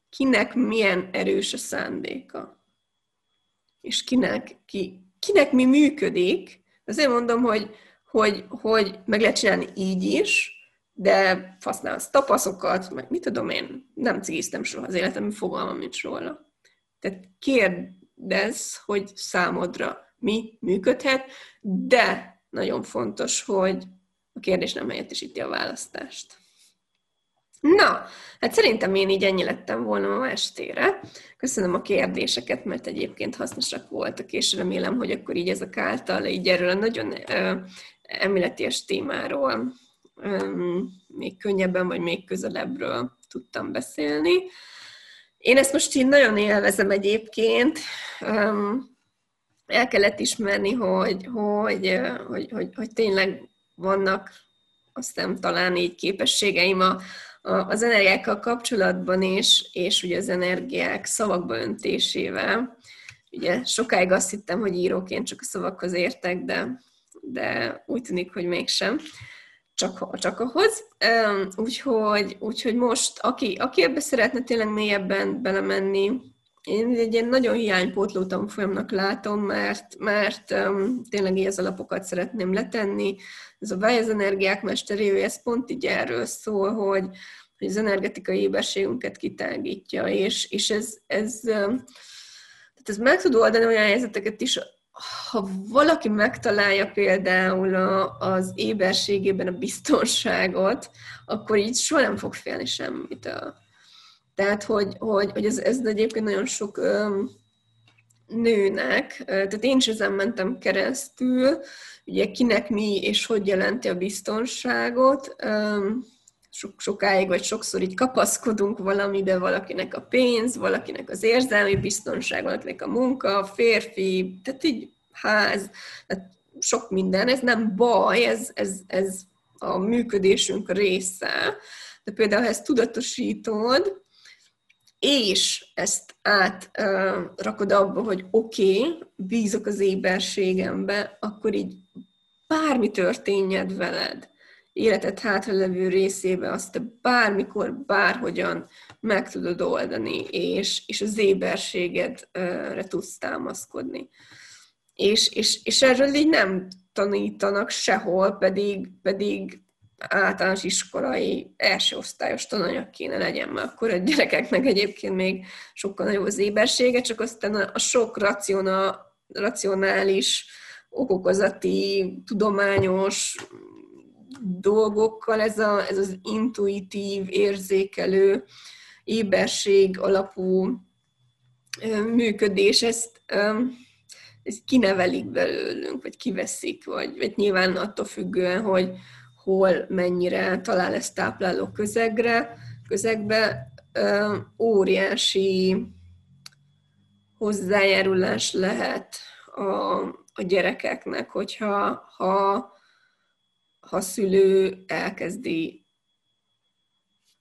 Kinek milyen erős a szándéka? És kinek, ki, kinek mi működik? Azért mondom, hogy, hogy, hogy meg lehet csinálni így is, de használsz tapaszokat, meg mit tudom én, nem cigiztem soha az életemben, fogalmam nincs róla. Tehát kérdezz, hogy számodra mi működhet, de nagyon fontos, hogy a kérdés nem helyettesíti a választást. Na, hát szerintem én így ennyi lettem volna ma estére. Köszönöm a kérdéseket, mert egyébként hasznosak voltak, és remélem, hogy akkor így ezek által így erről a nagyon ö, emléleties témáról még könnyebben, vagy még közelebbről tudtam beszélni. Én ezt most így nagyon élvezem egyébként. El kellett ismerni, hogy, hogy, hogy, hogy, hogy tényleg vannak aztán talán így képességeim a, a, az energiákkal kapcsolatban is, és ugye az energiák szavakba öntésével. Ugye sokáig azt hittem, hogy íróként csak a szavakhoz értek, de, de úgy tűnik, hogy mégsem csak, csak ahhoz. Úgyhogy, úgyhogy most, aki, aki ebbe szeretne tényleg mélyebben belemenni, én egy ilyen nagyon hiánypótló tanfolyamnak látom, mert, mert um, tényleg az alapokat szeretném letenni. Ez a Váj az energiák mesteréő, ez pont így erről szól, hogy, hogy az energetikai éberségünket kitágítja, és, és ez, ez, um, tehát ez meg tud oldani olyan helyzeteket is, ha valaki megtalálja például a, az éberségében a biztonságot, akkor így soha nem fog félni semmit. Tehát, hogy, hogy, hogy ez, ez egyébként nagyon sok öm, nőnek, tehát én is ezen mentem keresztül, ugye kinek mi és hogy jelenti a biztonságot, öm, sok, sokáig, vagy sokszor így kapaszkodunk valamibe, valakinek a pénz, valakinek az érzelmi biztonság, valakinek a munka, a férfi, tehát így ház, tehát sok minden, ez nem baj, ez, ez, ez a működésünk része, de például ha ezt tudatosítod, és ezt átrakod abba, hogy oké, okay, bízok az éberségembe, akkor így bármi történjed veled, életed hátralevő részébe azt te bármikor, bárhogyan meg tudod oldani, és, és az éberségedre tudsz támaszkodni. És, és, és erről így nem tanítanak sehol, pedig, pedig általános iskolai első osztályos tananyag kéne legyen, mert akkor a gyerekeknek egyébként még sokkal nagyobb az ébersége, csak aztán a, sok raciona, racionális, okokozati, tudományos dolgokkal, ez, a, ez az intuitív, érzékelő, éberség alapú működés, ezt, ezt kinevelik belőlünk, vagy kiveszik, vagy, vagy nyilván attól függően, hogy hol mennyire talál ezt tápláló közegre, közegbe, óriási hozzájárulás lehet a, a gyerekeknek, hogyha ha ha szülő elkezdi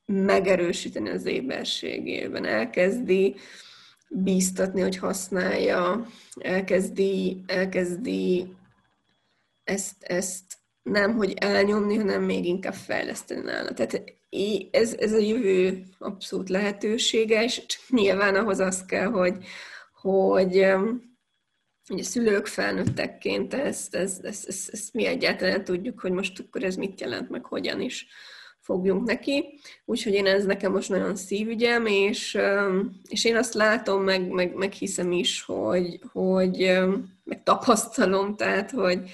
megerősíteni az éberségében, elkezdi bíztatni, hogy használja, elkezdi, elkezdi ezt, ezt nem, hogy elnyomni, hanem még inkább fejleszteni nála. Tehát ez, ez a jövő abszolút lehetősége, és nyilván ahhoz az kell, hogy, hogy ugye szülők felnőttekként ezt, ezt, ezt, ezt, ezt mi egyáltalán tudjuk, hogy most akkor ez mit jelent, meg hogyan is fogjunk neki. Úgyhogy én ez nekem most nagyon szívügyem, és, és én azt látom, meg, meg, meg hiszem is, hogy, hogy meg tapasztalom, tehát, hogy,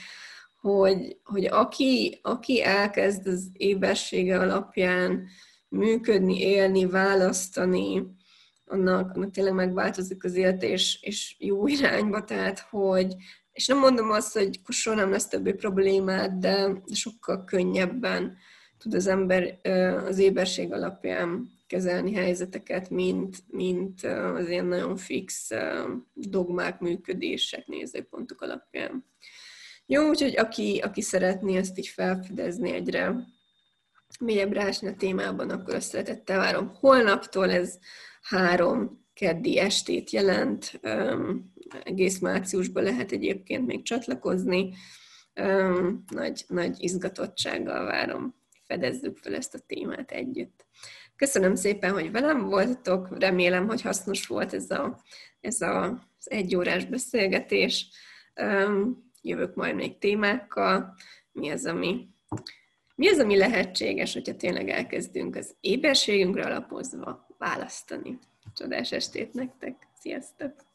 hogy, hogy aki, aki elkezd az ébersége alapján működni, élni, választani, annak, annak tényleg megváltozik az élet, és, és jó irányba, tehát hogy, és nem mondom azt, hogy soha nem lesz többi problémát, de sokkal könnyebben tud az ember az éberség alapján kezelni helyzeteket, mint, mint az ilyen nagyon fix dogmák, működések, nézőpontok alapján. Jó, úgyhogy aki, aki szeretné ezt így felfedezni egyre mélyebbre ásni a témában, akkor azt szeretettel várom. Holnaptól ez három keddi estét jelent, egész márciusban lehet egyébként még csatlakozni. Nagy, nagy izgatottsággal várom, fedezzük fel ezt a témát együtt. Köszönöm szépen, hogy velem voltatok, remélem, hogy hasznos volt ez, a, ez a, az egyórás beszélgetés. Jövök majd még témákkal, mi az, ami, mi az, ami lehetséges, hogyha tényleg elkezdünk az éberségünkre alapozva választani. Csodás estét nektek! Sziasztok!